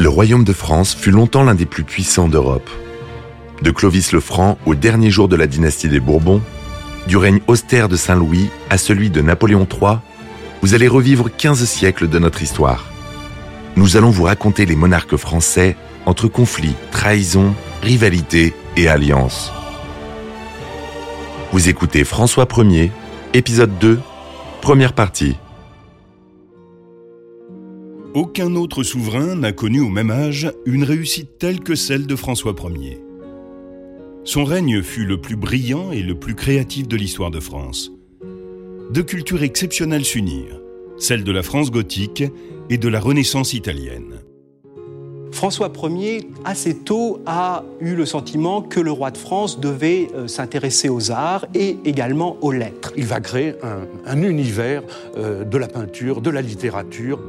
Le royaume de France fut longtemps l'un des plus puissants d'Europe. De Clovis le Franc au dernier jour de la dynastie des Bourbons, du règne austère de Saint-Louis à celui de Napoléon III, vous allez revivre 15 siècles de notre histoire. Nous allons vous raconter les monarques français entre conflits, trahisons, rivalités et alliances. Vous écoutez François 1er, épisode 2, première partie. Aucun autre souverain n'a connu au même âge une réussite telle que celle de François Ier. Son règne fut le plus brillant et le plus créatif de l'histoire de France. Deux cultures exceptionnelles s'unirent, celle de la France gothique et de la Renaissance italienne. François Ier, assez tôt, a eu le sentiment que le roi de France devait euh, s'intéresser aux arts et également aux lettres. Il va créer un, univers euh, de la peinture, de la littérature.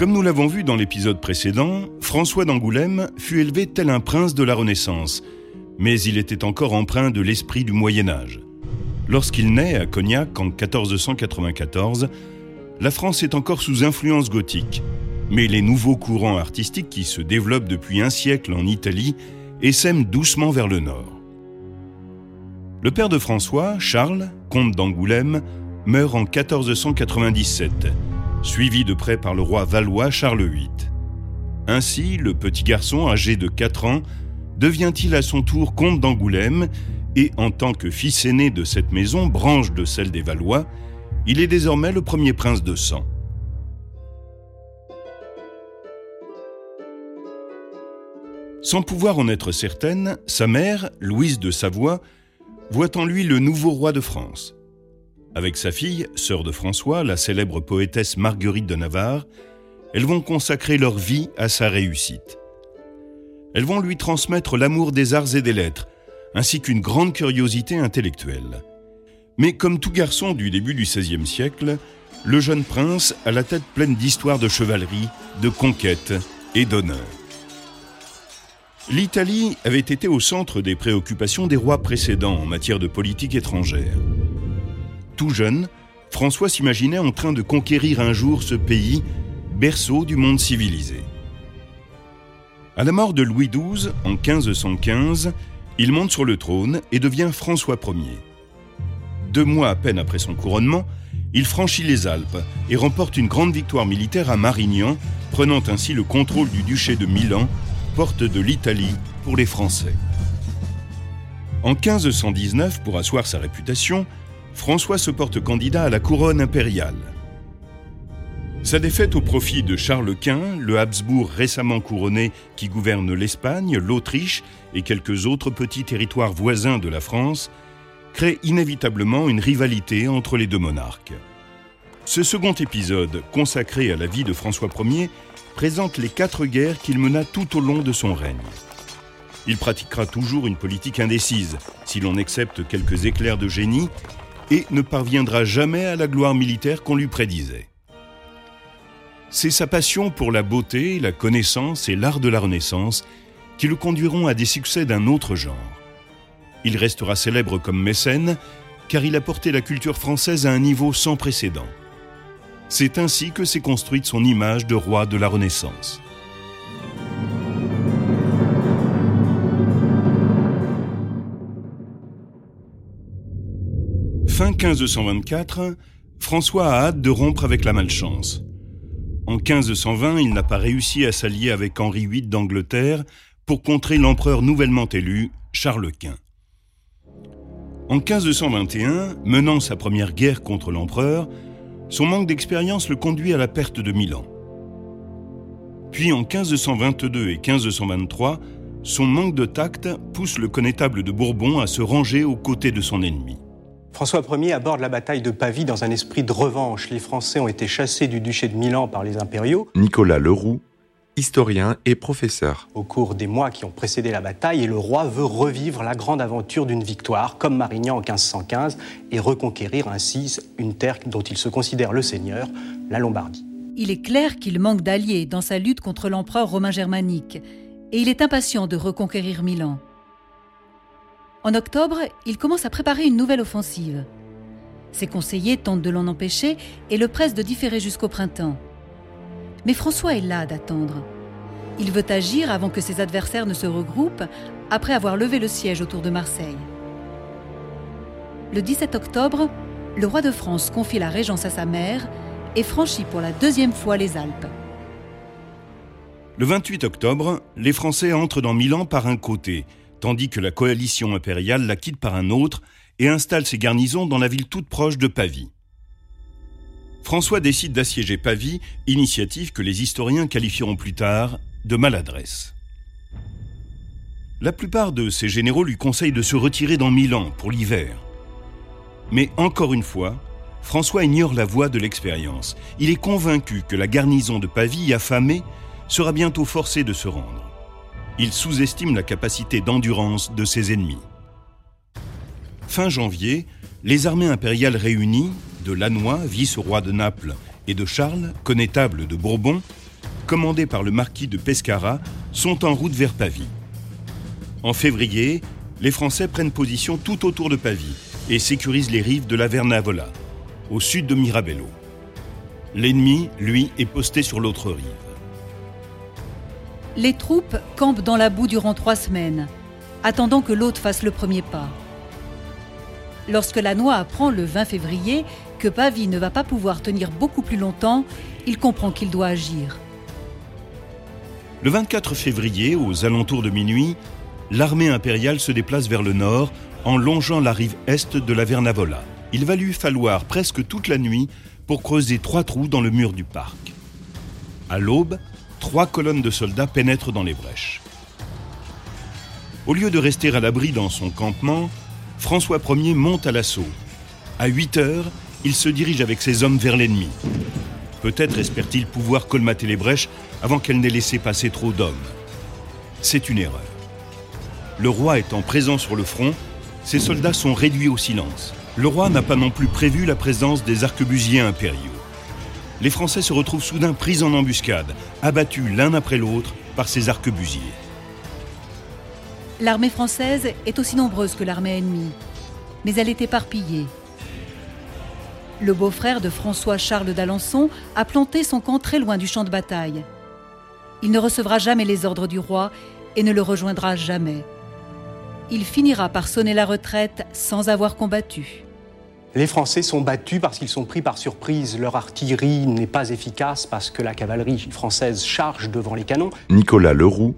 Comme nous l'avons vu dans l'épisode précédent, François d'Angoulême fut élevé tel un prince de la Renaissance, mais il était encore empreint de l'esprit du Moyen Âge. Lorsqu'il naît à Cognac en 1494, la France est encore sous influence gothique, mais les nouveaux courants artistiques qui se développent depuis un siècle en Italie essaiment doucement vers le nord. Le père de François, Charles, comte d'Angoulême, meurt en 1497, suivi de près par le roi valois Charles VIII. Ainsi, le petit garçon, âgé de 4 ans, devient-il à son tour comte d'Angoulême et, en tant que fils aîné de cette maison, branche de celle des Valois, il est désormais le premier prince de sang. Sans pouvoir en être certaine, sa mère, Louise de Savoie, voit en lui le nouveau roi de France. Avec sa fille, sœur de François, la célèbre poétesse Marguerite de Navarre, elles vont consacrer leur vie à sa réussite. Elles vont lui transmettre l'amour des arts et des lettres, ainsi qu'une grande curiosité intellectuelle. Mais comme tout garçon du début du XVIe siècle, le jeune prince a la tête pleine d'histoires de chevalerie, de conquête et d'honneur. L'Italie avait été au centre des préoccupations des rois précédents en matière de politique étrangère. Tout jeune, François s'imaginait en train de conquérir un jour ce pays, berceau du monde civilisé. À la mort de Louis XII en 1515, il monte sur le trône et devient François Ier. Deux mois à peine après son couronnement, il franchit les Alpes et remporte une grande victoire militaire à Marignan, prenant ainsi le contrôle du duché de Milan, porte de l'Italie pour les Français. En 1519, pour asseoir sa réputation, François se porte candidat à la couronne impériale. Sa défaite au profit de Charles Quint, le Habsbourg récemment couronné qui gouverne l'Espagne, l'Autriche et quelques autres petits territoires voisins de la France, crée inévitablement une rivalité entre les deux monarques. Ce second épisode, consacré à la vie de François Ier, présente les quatre guerres qu'il mena tout au long de son règne. Il pratiquera toujours une politique indécise, si l'on accepte quelques éclairs de génie, et ne parviendra jamais à la gloire militaire qu'on lui prédisait. C'est sa passion pour la beauté, la connaissance et l'art de la Renaissance qui le conduiront à des succès d'un autre genre. Il restera célèbre comme mécène car il a porté la culture française à un niveau sans précédent. C'est ainsi que s'est construite son image de roi de la Renaissance. 1524, François a hâte de rompre avec la malchance. En 1520, il n'a pas réussi à s'allier avec Henri VIII d'Angleterre pour contrer l'empereur nouvellement élu, Charles Quint. En 1521, menant sa première guerre contre l'empereur, son manque d'expérience le conduit à la perte de Milan. Puis en 1522 et 1523, son manque de tact pousse le connétable de Bourbon à se ranger aux côtés de son ennemi. François Ier aborde la bataille de Pavie dans un esprit de revanche. Les Français ont été chassés du duché de Milan par les impériaux. Nicolas Leroux historien et professeur. Au cours des mois qui ont précédé la bataille, et le roi veut revivre la grande aventure d'une victoire, comme Marignan en 1515, et reconquérir ainsi une terre dont il se considère le seigneur, la Lombardie. Il est clair qu'il manque d'alliés dans sa lutte contre l'empereur romain germanique, et il est impatient de reconquérir Milan. En octobre, il commence à préparer une nouvelle offensive. Ses conseillers tentent de l'en empêcher et le pressent de différer jusqu'au printemps. Mais François est là d'attendre. Il veut agir avant que ses adversaires ne se regroupent, après avoir levé le siège autour de Marseille. Le 17 octobre, le roi de France confie la régence à sa mère et franchit pour la deuxième fois les Alpes. Le 28 octobre, les Français entrent dans Milan par un côté, tandis que la coalition impériale la quitte par un autre et installe ses garnisons dans la ville toute proche de Pavie. François décide d'assiéger Pavie, initiative que les historiens qualifieront plus tard de maladresse. La plupart de ses généraux lui conseillent de se retirer dans Milan pour l'hiver. Mais encore une fois, François ignore la voie de l'expérience. Il est convaincu que la garnison de Pavie, affamée, sera bientôt forcée de se rendre. Il sous-estime la capacité d'endurance de ses ennemis. Fin janvier, les armées impériales réunies, de Lannoy, vice-roi de Naples, et de Charles, connétable de Bourbon, commandées par le marquis de Pescara, sont en route vers Pavie. En février, les Français prennent position tout autour de Pavie et sécurisent les rives de la Vernavola, au sud de Mirabello. L'ennemi, lui, est posté sur l'autre rive. Les troupes campent dans la boue durant trois semaines, attendant que l'autre fasse le premier pas. Lorsque la noix apprend le 20 février que Pavie ne va pas pouvoir tenir beaucoup plus longtemps, il comprend qu'il doit agir. Le 24 février, aux alentours de minuit, l'armée impériale se déplace vers le nord en longeant la rive est de la Vernavola. Il va lui falloir presque toute la nuit pour creuser trois trous dans le mur du parc. À l'aube, trois colonnes de soldats pénètrent dans les brèches. Au lieu de rester à l'abri dans son campement, François Ier monte à l'assaut. À 8 heures, il se dirige avec ses hommes vers l'ennemi. Peut-être espère-t-il pouvoir colmater les brèches avant qu'elle n'ait laissé passer trop d'hommes. C'est une erreur. Le roi étant présent sur le front, ses soldats sont réduits au silence. Le roi n'a pas non plus prévu la présence des arquebusiers impériaux. Les Français se retrouvent soudain pris en embuscade, abattus l'un après l'autre par ces arquebusiers. L'armée française est aussi nombreuse que l'armée ennemie, mais elle est éparpillée. Le beau-frère de François Charles d'Alençon a planté son camp très loin du champ de bataille. Il ne recevra jamais les ordres du roi et ne le rejoindra jamais. Il finira par sonner la retraite sans avoir combattu. Les Français sont battus parce qu'ils sont pris par surprise. Leur artillerie n'est pas efficace parce que la cavalerie française charge devant les canons. Nicolas Leroux,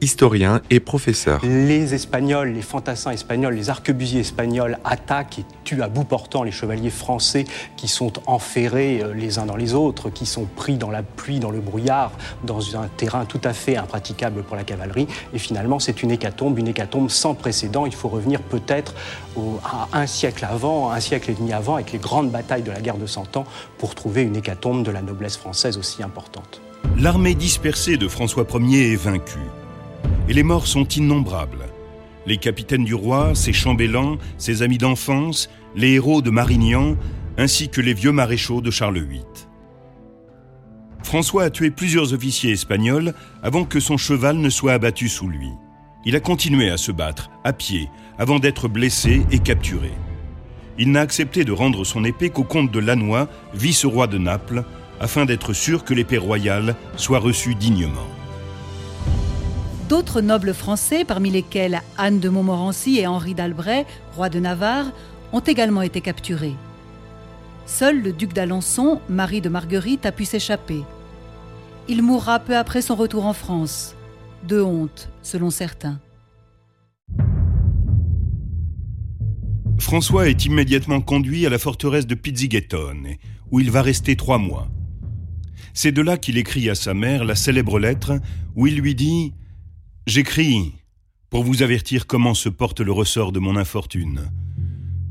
historien et professeur. Les Espagnols, les fantassins espagnols, les arquebusiers espagnols attaquent et tuent à bout portant les chevaliers français qui sont enferrés euh, les uns dans les autres, qui sont pris dans la pluie, dans le brouillard, dans un terrain tout à fait impraticable pour la cavalerie. Et finalement, c'est une hécatombe, une hécatombe sans précédent. Il faut revenir peut-être à un siècle avant, un siècle et demi avant, avec les grandes batailles de la guerre de Cent Ans, pour trouver une hécatombe de la noblesse française aussi importante. L'armée dispersée de François Ier est vaincue et les morts sont innombrables. Les capitaines du roi, ses chambellans, ses amis d'enfance, les héros de Marignan, ainsi que les vieux maréchaux de Charles VIII. François a tué plusieurs officiers espagnols avant que son cheval ne soit abattu sous lui. Il a continué à se battre, à pied, avant d'être blessé et capturé. Il n'a accepté de rendre son épée qu'au comte de Lannoy, vice-roi de Naples, afin d'être sûr que l'épée royale soit reçue dignement. D'autres nobles français, parmi lesquels Anne de Montmorency et Henri d'Albret, roi de Navarre, ont également été capturés. Seul le duc d'Alençon, mari de Marguerite, a pu s'échapper. Il mourra peu après son retour en France, de honte, selon certains. François est immédiatement conduit à la forteresse de Pizzighettone, où il va rester trois mois. C'est de là qu'il écrit à sa mère la célèbre lettre où il lui dit J'écris pour vous avertir comment se porte le ressort de mon infortune.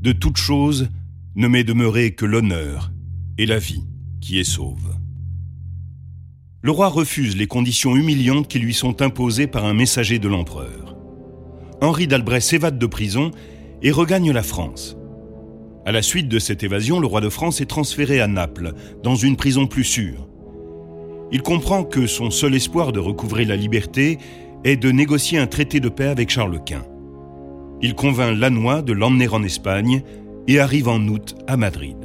De toute chose, ne m'est demeuré que l'honneur et la vie qui est sauve. Le roi refuse les conditions humiliantes qui lui sont imposées par un messager de l'empereur. Henri d'Albret s'évade de prison et regagne la France. À la suite de cette évasion, le roi de France est transféré à Naples, dans une prison plus sûre. Il comprend que son seul espoir de recouvrer la liberté est de négocier un traité de paix avec Charles Quint. Il convainc Lannoy de l'emmener en Espagne et arrive en août à Madrid.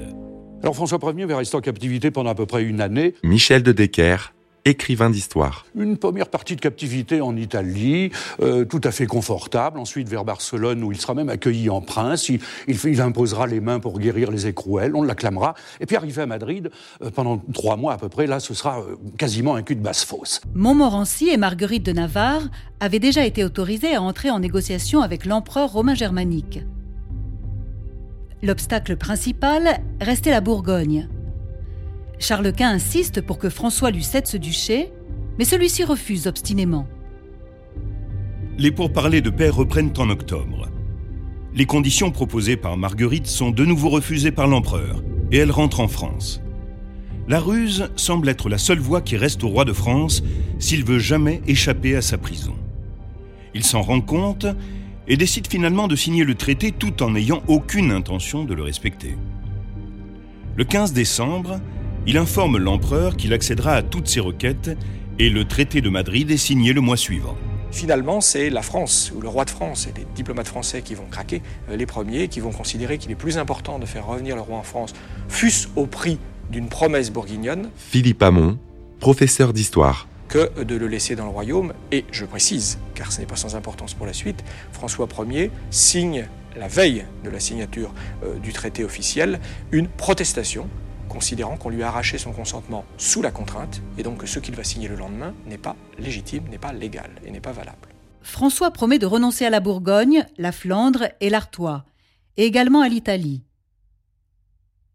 Alors François Ier va rester en captivité pendant à peu près une année. Michel de Decker, écrivain d'histoire. Une première partie de captivité en Italie, euh, tout à fait confortable. Ensuite vers Barcelone, où il sera même accueilli en prince. Il, il, imposera les mains pour guérir les écrouelles, on l'acclamera. Et puis arrivé à Madrid, euh, pendant trois mois à peu près, là, ce sera euh, quasiment un cul de basse-fosse. Montmorency et Marguerite de Navarre avaient déjà été autorisés à entrer en négociation avec l'empereur romain germanique. L'obstacle principal restait la Bourgogne. Charles Quint insiste pour que François lui cède ce duché, mais celui-ci refuse obstinément. Les pourparlers de paix reprennent en octobre. Les conditions proposées par Marguerite sont de nouveau refusées par l'empereur, et elle rentre en France. La ruse semble être la seule voie qui reste au roi de France s'il veut jamais échapper à sa prison. Il s'en rend compte et décide finalement de signer le traité tout en n'ayant aucune intention de le respecter. Le 15 décembre, il informe l'empereur qu'il accédera à toutes ses requêtes et le traité de Madrid est signé le mois suivant. Finalement, c'est la France, ou le roi de France et les diplomates français qui vont craquer, euh, les premiers, qui vont considérer qu'il est plus important de faire revenir le roi en France, fût-ce au prix d'une promesse bourguignonne. Philippe Hamon, professeur d'histoire que de le laisser dans le royaume. Et je précise, car ce n'est pas sans importance pour la suite, François Ier signe, la veille de la signature euh, du traité officiel, une protestation considérant qu'on lui a arraché son consentement sous la contrainte, et donc que ce qu'il va signer le lendemain n'est pas légitime, n'est pas légal et n'est pas valable. François promet de renoncer à la Bourgogne, la Flandre et l'Artois, et également à l'Italie.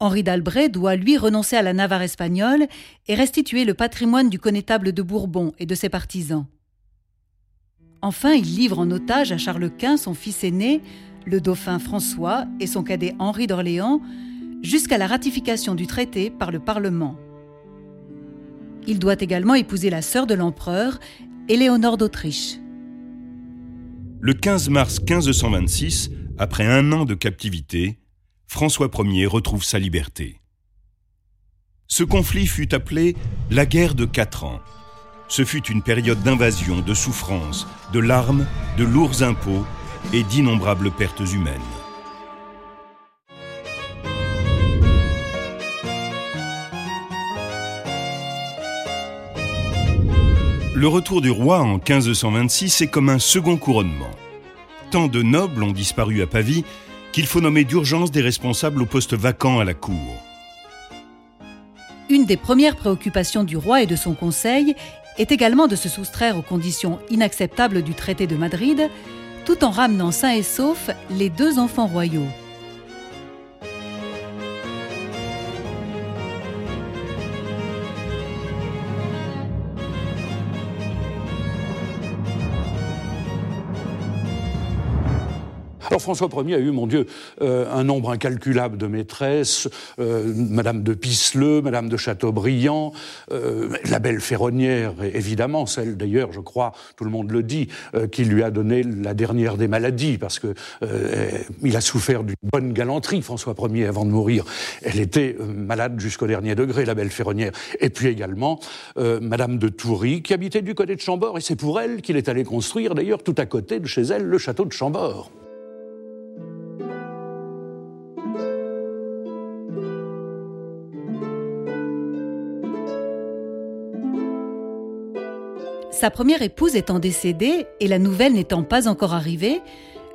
Henri d'Albret doit lui renoncer à la Navarre espagnole et restituer le patrimoine du connétable de Bourbon et de ses partisans. Enfin, il livre en otage à Charles Quint son fils aîné, le dauphin François, et son cadet Henri d'Orléans, jusqu'à la ratification du traité par le Parlement. Il doit également épouser la sœur de l'empereur, Éléonore d'Autriche. Le 15 mars 1526, après un an de captivité, François Ier retrouve sa liberté. Ce conflit fut appelé la guerre de quatre ans. Ce fut une période d'invasion, de souffrance, de larmes, de lourds impôts et d'innombrables pertes humaines. Le retour du roi en 1526 est comme un second couronnement. Tant de nobles ont disparu à Pavie qu'il faut nommer d'urgence des responsables aux postes vacants à la cour. Une des premières préoccupations du roi et de son conseil est également de se soustraire aux conditions inacceptables du traité de Madrid, tout en ramenant sains et saufs les deux enfants royaux. Alors François Ier a eu, mon Dieu, euh, un nombre incalculable de maîtresses, euh, Madame de Pisseleu, Madame de Chateaubriand, euh, la belle ferronnière, évidemment, celle d'ailleurs, je crois, tout le monde le dit, qui lui a donné la dernière des maladies, parce que il a souffert d'une bonne galanterie, François Ier, avant de mourir. Elle était malade jusqu'au dernier degré, la belle ferronnière. Et puis également Madame de Toury, qui habitait du côté de Chambord, et c'est pour elle qu'il est allé construire, d'ailleurs, tout à côté de chez elle, le château de Chambord. Sa première épouse étant décédée et la nouvelle n'étant pas encore arrivée,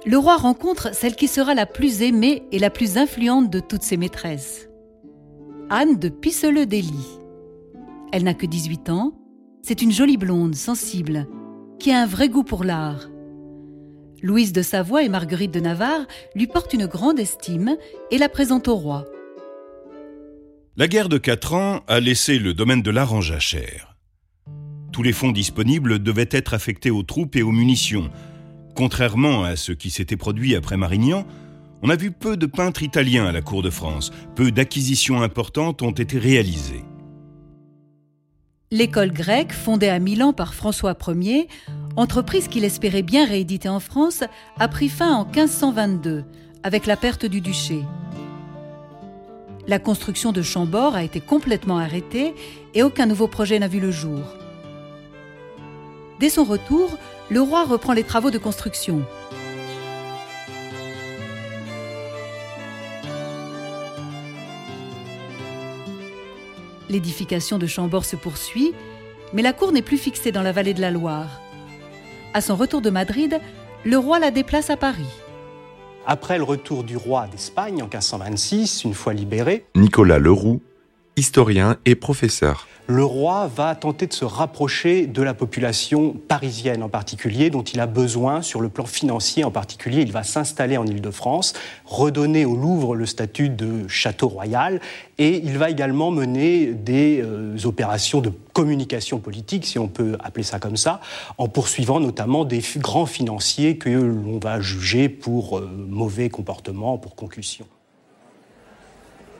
le roi rencontre celle qui sera la plus aimée et la plus influente de toutes ses maîtresses. Anne de Pisseleu d'Ely. Elle n'a que 18 ans, c'est une jolie blonde, sensible, qui a un vrai goût pour l'art. Louise de Savoie et Marguerite de Navarre lui portent une grande estime et la présentent au roi. La guerre de quatre ans a laissé le domaine de l'art en jachère. Tous les fonds disponibles devaient être affectés aux troupes et aux munitions. Contrairement à ce qui s'était produit après Marignan, on a vu peu de peintres italiens à la cour de France, peu d'acquisitions importantes ont été réalisées. L'école grecque, fondée à Milan par François Ier, entreprise qu'il espérait bien rééditer en France, a pris fin en 1522, avec la perte du duché. La construction de Chambord a été complètement arrêtée et aucun nouveau projet n'a vu le jour. Dès son retour, le roi reprend les travaux de construction. L'édification de Chambord se poursuit, mais la cour n'est plus fixée dans la vallée de la Loire. À son retour de Madrid, le roi la déplace à Paris. Après le retour du roi d'Espagne en 1526, une fois libéré, Nicolas Leroux, historien et professeur le roi va tenter de se rapprocher de la population parisienne en particulier, dont il a besoin sur le plan financier en particulier. Il va s'installer en Île-de-France, redonner au Louvre le statut de château royal, et il va également mener des euh, opérations de communication politique, si on peut appeler ça comme ça, en poursuivant notamment des grands financiers que l'on va juger pour euh, mauvais comportement, pour concussion.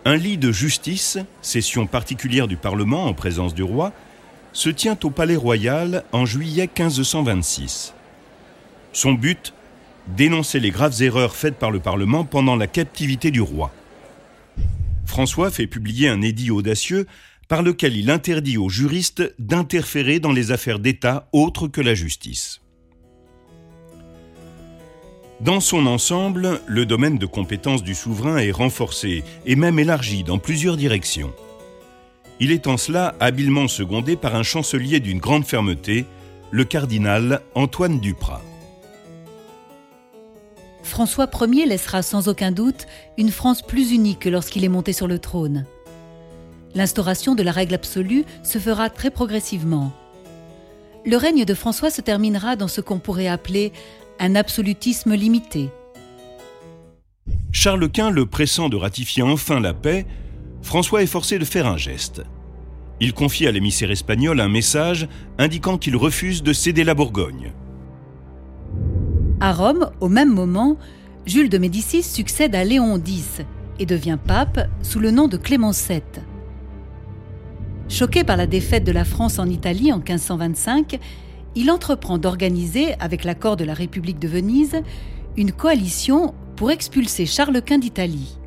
Un lit de justice, session particulière du Parlement en présence du roi, se tient au Palais Royal en juillet 1526. Son but Dénoncer les graves erreurs faites par le Parlement pendant la captivité du roi. François fait publier un édit audacieux par lequel il interdit aux juristes d'interférer dans les affaires d'État autres que la justice. Dans son ensemble, le domaine de compétence du souverain est renforcé et même élargi dans plusieurs directions. Il est en cela habilement secondé par un chancelier d'une grande fermeté, le cardinal Antoine Duprat. François Ier laissera sans aucun doute une France plus unie que lorsqu'il est monté sur le trône. L'instauration de la règle absolue se fera très progressivement. Le règne de François se terminera dans ce qu'on pourrait appeler un absolutisme limité. Charles Quint le pressant de ratifier enfin la paix, François est forcé de faire un geste. Il confie à l'émissaire espagnol un message indiquant qu'il refuse de céder la Bourgogne. À Rome, au même moment, Jules de Médicis succède à Léon X et devient pape sous le nom de Clément VII. Choqué par la défaite de la France en Italie en 1525, il entreprend d'organiser, avec l'accord de la République de Venise, une coalition pour expulser Charles Quint d'Italie.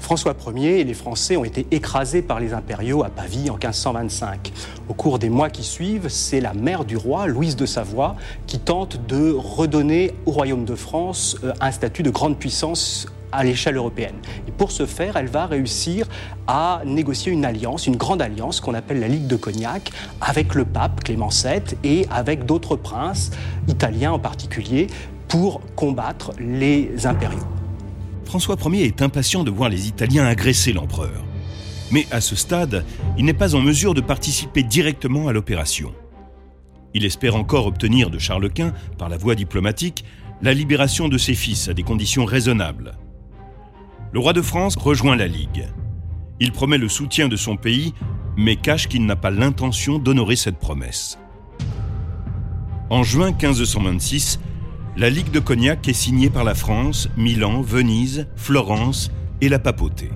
François Ier et les Français ont été écrasés par les impériaux à Pavie en 1525. Au cours des mois qui suivent, c'est la mère du roi, Louise de Savoie, qui tente de redonner au royaume de France euh, un statut de grande puissance à l'échelle européenne. Et pour ce faire, elle va réussir à négocier une alliance, une grande alliance qu'on appelle la Ligue de Cognac, avec le pape Clément VII et avec d'autres princes, italiens en particulier, pour combattre les impériaux. François Ier est impatient de voir les Italiens agresser l'empereur. Mais à ce stade, il n'est pas en mesure de participer directement à l'opération. Il espère encore obtenir de Charles Quint, par la voie diplomatique, la libération de ses fils à des conditions raisonnables le roi de France rejoint la Ligue. Il promet le soutien de son pays, mais cache qu'il n'a pas l'intention d'honorer cette promesse. En juin 1526, la Ligue de Cognac est signée par la France, Milan, Venise, Florence et la papauté.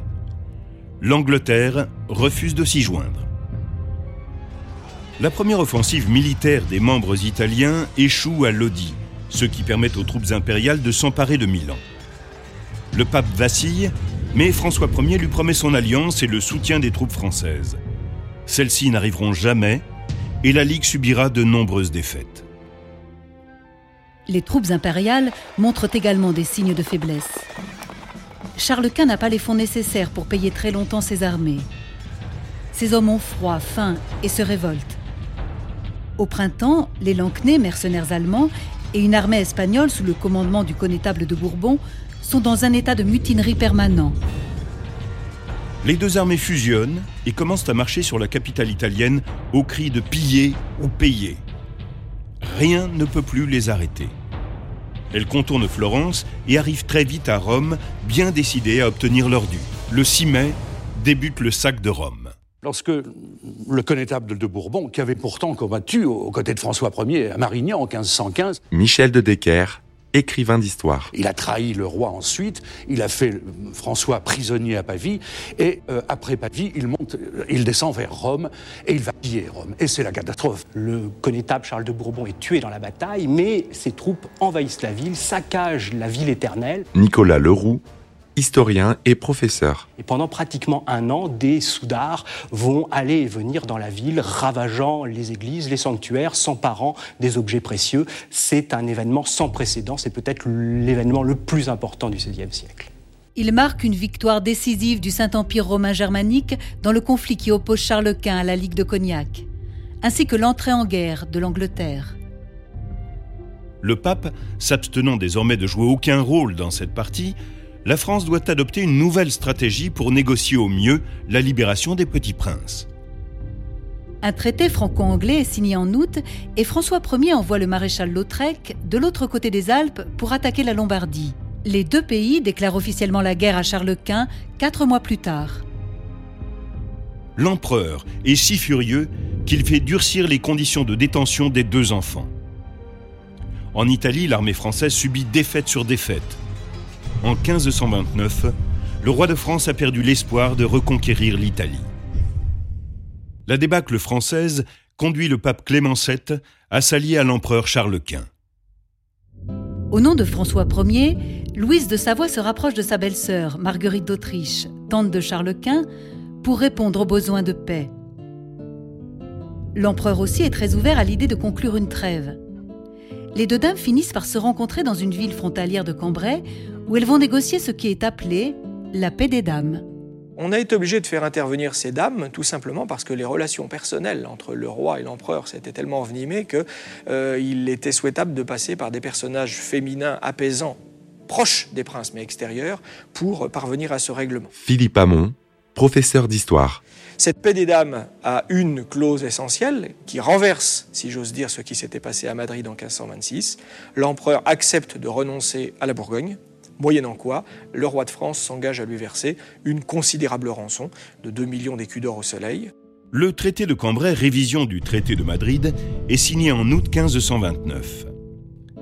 L'Angleterre refuse de s'y joindre. La première offensive militaire des membres italiens échoue à Lodi, ce qui permet aux troupes impériales de s'emparer de Milan. Le pape vacille, mais François Ier lui promet son alliance et le soutien des troupes françaises. Celles-ci n'arriveront jamais et la Ligue subira de nombreuses défaites. Les troupes impériales montrent également des signes de faiblesse. Charles Quint n'a pas les fonds nécessaires pour payer très longtemps ses armées. Ses hommes ont froid, faim et se révoltent. Au printemps, les Lancnais, mercenaires allemands, et une armée espagnole sous le commandement du connétable de Bourbon sont dans un état de mutinerie permanent. Les deux armées fusionnent et commencent à marcher sur la capitale italienne au cri de piller ou payer. Rien ne peut plus les arrêter. Elles contournent Florence et arrivent très vite à Rome, bien décidées à obtenir leur dû. Le 6 mai débute le sac de Rome. Lorsque le connétable de Bourbon, qui avait pourtant combattu aux côtés de François Ier à Marignan en 1515, Michel de Decker, écrivain d'histoire. Il a trahi le roi ensuite, il a fait François prisonnier à Pavie, et euh, après Pavie, il monte, il descend vers Rome, et il va piller Rome. Et c'est la catastrophe. Le connétable Charles de Bourbon est tué dans la bataille, mais ses troupes envahissent la ville, saccagent la ville éternelle. Nicolas Leroux, historien et professeur. Et pendant pratiquement un an, des soudards vont aller et venir dans la ville, ravageant les églises, les sanctuaires, s'emparant des objets précieux. C'est un événement sans précédent, c'est peut-être l'événement le plus important du XVIe siècle. Il marque une victoire décisive du Saint-Empire romain germanique dans le conflit qui oppose Charles Quint à la Ligue de Cognac. ainsi que l'entrée en guerre de l'Angleterre. Le pape s'abstenant désormais de jouer aucun rôle dans cette partie, la France doit adopter une nouvelle stratégie pour négocier au mieux la libération des petits princes. Un traité franco-anglais est signé en août et François Ier envoie le maréchal Lautrec de l'autre côté des Alpes pour attaquer la Lombardie. Les deux pays déclarent officiellement la guerre à Charles Quint quatre mois plus tard. L'empereur est si furieux qu'il fait durcir les conditions de détention des deux enfants. En Italie, l'armée française subit défaite sur défaite. En 1529, le roi de France a perdu l'espoir de reconquérir l'Italie. La débâcle française conduit le pape Clément VII à s'allier à l'empereur Charles Quint. Au nom de François Ier, Louise de Savoie se rapproche de sa belle-sœur, Marguerite d'Autriche, tante de Charles Quint, pour répondre aux besoins de paix. L'empereur aussi est très ouvert à l'idée de conclure une trêve. Les deux dames finissent par se rencontrer dans une ville frontalière de Cambrai, où elles vont négocier ce qui est appelé la paix des dames. On a été obligé de faire intervenir ces dames, tout simplement parce que les relations personnelles entre le roi et l'empereur s'étaient tellement envenimées qu'il euh, était souhaitable de passer par des personnages féminins apaisants, proches des princes mais extérieurs, pour parvenir à ce règlement. Philippe Hamon, professeur d'histoire. Cette paix des dames a une clause essentielle qui renverse, si j'ose dire, ce qui s'était passé à Madrid en 1526. L'empereur accepte de renoncer à la Bourgogne, moyennant quoi le roi de France s'engage à lui verser une considérable rançon de 2 millions d'écus d'or au soleil. Le traité de Cambrai, révision du traité de Madrid, est signé en août 1529.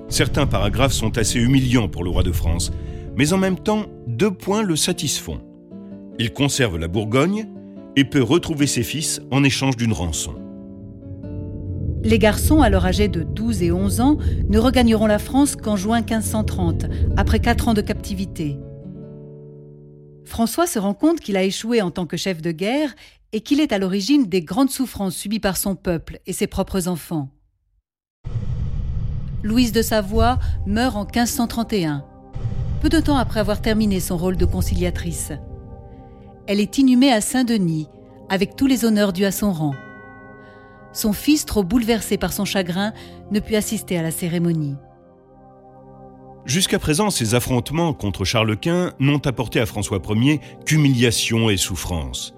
Certains paragraphes sont assez humiliants pour le roi de France, mais en même temps, deux points le satisfont. Il conserve la Bourgogne et peut retrouver ses fils en échange d'une rançon. Les garçons, alors âgés de 12 et 11 ans, ne regagneront la France qu'en juin 1530, après quatre ans de captivité. François se rend compte qu'il a échoué en tant que chef de guerre et qu'il est à l'origine des grandes souffrances subies par son peuple et ses propres enfants. Louise de Savoie meurt en 1531, peu de temps après avoir terminé son rôle de conciliatrice. Elle est inhumée à Saint-Denis, avec tous les honneurs dus à son rang. Son fils, trop bouleversé par son chagrin, ne put assister à la cérémonie. Jusqu'à présent, ces affrontements contre Charles Quint n'ont apporté à François Ier qu'humiliation et souffrance.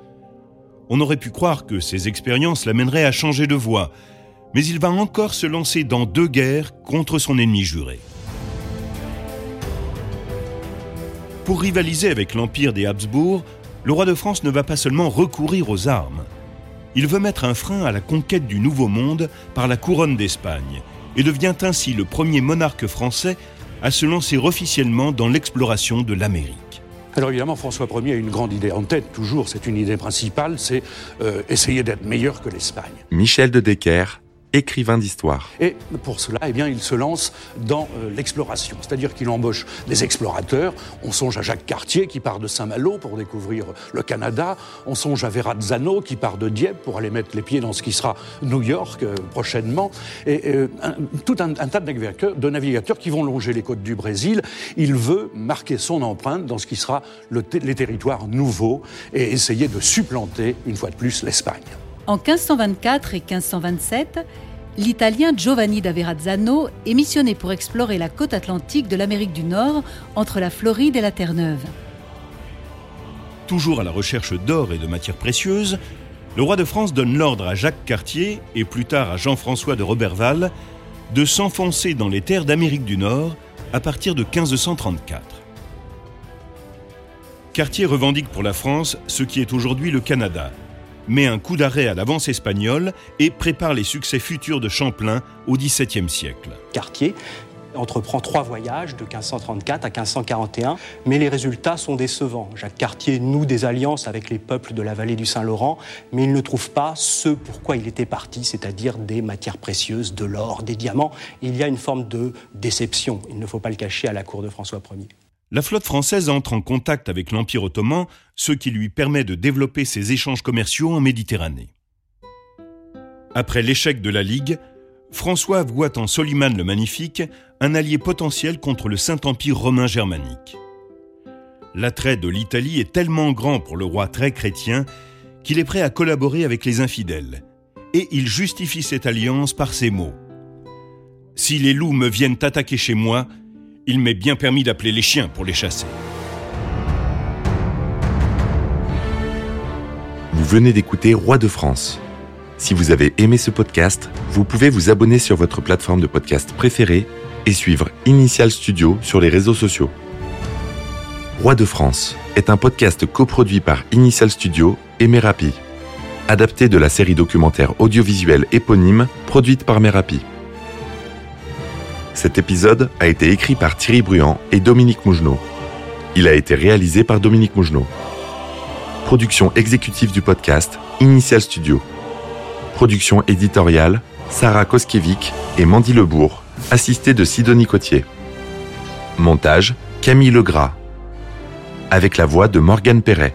On aurait pu croire que ces expériences l'amèneraient à changer de voie, mais il va encore se lancer dans deux guerres contre son ennemi juré. Pour rivaliser avec l'empire des Habsbourg, le roi de France ne va pas seulement recourir aux armes. Il veut mettre un frein à la conquête du Nouveau Monde par la couronne d'Espagne et devient ainsi le premier monarque français à se lancer officiellement dans l'exploration de l'Amérique. Alors évidemment, François Ier a une grande idée en tête, toujours, c'est une idée principale, c'est euh, essayer d'être meilleur que l'Espagne. Michel de Decker, écrivain d'histoire. Et pour cela, eh bien, il se lance dans euh, l'exploration, c'est-à-dire qu'il embauche des explorateurs. On songe à Jacques Cartier qui part de Saint-Malo pour découvrir le Canada. On songe à Verrazzano qui part de Dieppe pour aller mettre les pieds dans ce qui sera New York euh, prochainement. Et euh, tout un, tas de navigateurs, de navigateurs, qui vont longer les côtes du Brésil. Il veut marquer son empreinte dans ce qui sera les territoires nouveaux et essayer de supplanter une fois de plus l'Espagne. En 1524 et 1527, l'Italien Giovanni da Verrazzano est missionné pour explorer la côte atlantique de l'Amérique du Nord entre la Floride et la Terre-Neuve. Toujours à la recherche d'or et de matières précieuses, le roi de France donne l'ordre à Jacques Cartier et plus tard à Jean-François de Roberval de s'enfoncer dans les terres d'Amérique du Nord à partir de 1534. Cartier revendique pour la France ce qui est aujourd'hui le Canada, met un coup d'arrêt à l'avance espagnole et prépare les succès futurs de Champlain au XVIIe siècle. Cartier entreprend trois voyages de 1534 à 1541, mais les résultats sont décevants. Jacques Cartier noue des alliances avec les peuples de la vallée du Saint-Laurent, mais il ne trouve pas ce pourquoi il était parti, c'est-à-dire des matières précieuses, de l'or, des diamants. Il y a une forme de déception, il ne faut pas le cacher, à la cour de François Ier la flotte française entre en contact avec l'Empire ottoman, ce qui lui permet de développer ses échanges commerciaux en Méditerranée. Après l'échec de la Ligue, François voit en Soliman le Magnifique un allié potentiel contre le Saint-Empire romain germanique. L'attrait de l'Italie est tellement grand pour le roi très chrétien qu'il est prêt à collaborer avec les infidèles, et il justifie cette alliance par ces mots. Si les loups me viennent attaquer chez moi, il m'est bien permis d'appeler les chiens pour les chasser. Vous venez d'écouter Roi de France. Si vous avez aimé ce podcast, vous pouvez vous abonner sur votre plateforme de podcast préférée et suivre Initial Studio sur les réseaux sociaux. Roi de France est un podcast coproduit par Initial Studio et Merapi, adapté de la série documentaire audiovisuelle éponyme produite par Merapi. Cet épisode a été écrit par Thierry Bruand et Dominique Mougenot. Il a été réalisé par Dominique Mougenot. Production exécutive du podcast Initial Studio. Production éditoriale Sarah Koskiewicz et Mandy Lebourg, assistée de Sidonie Cotier. Montage Camille Legras. Avec la voix de Morgane Perret.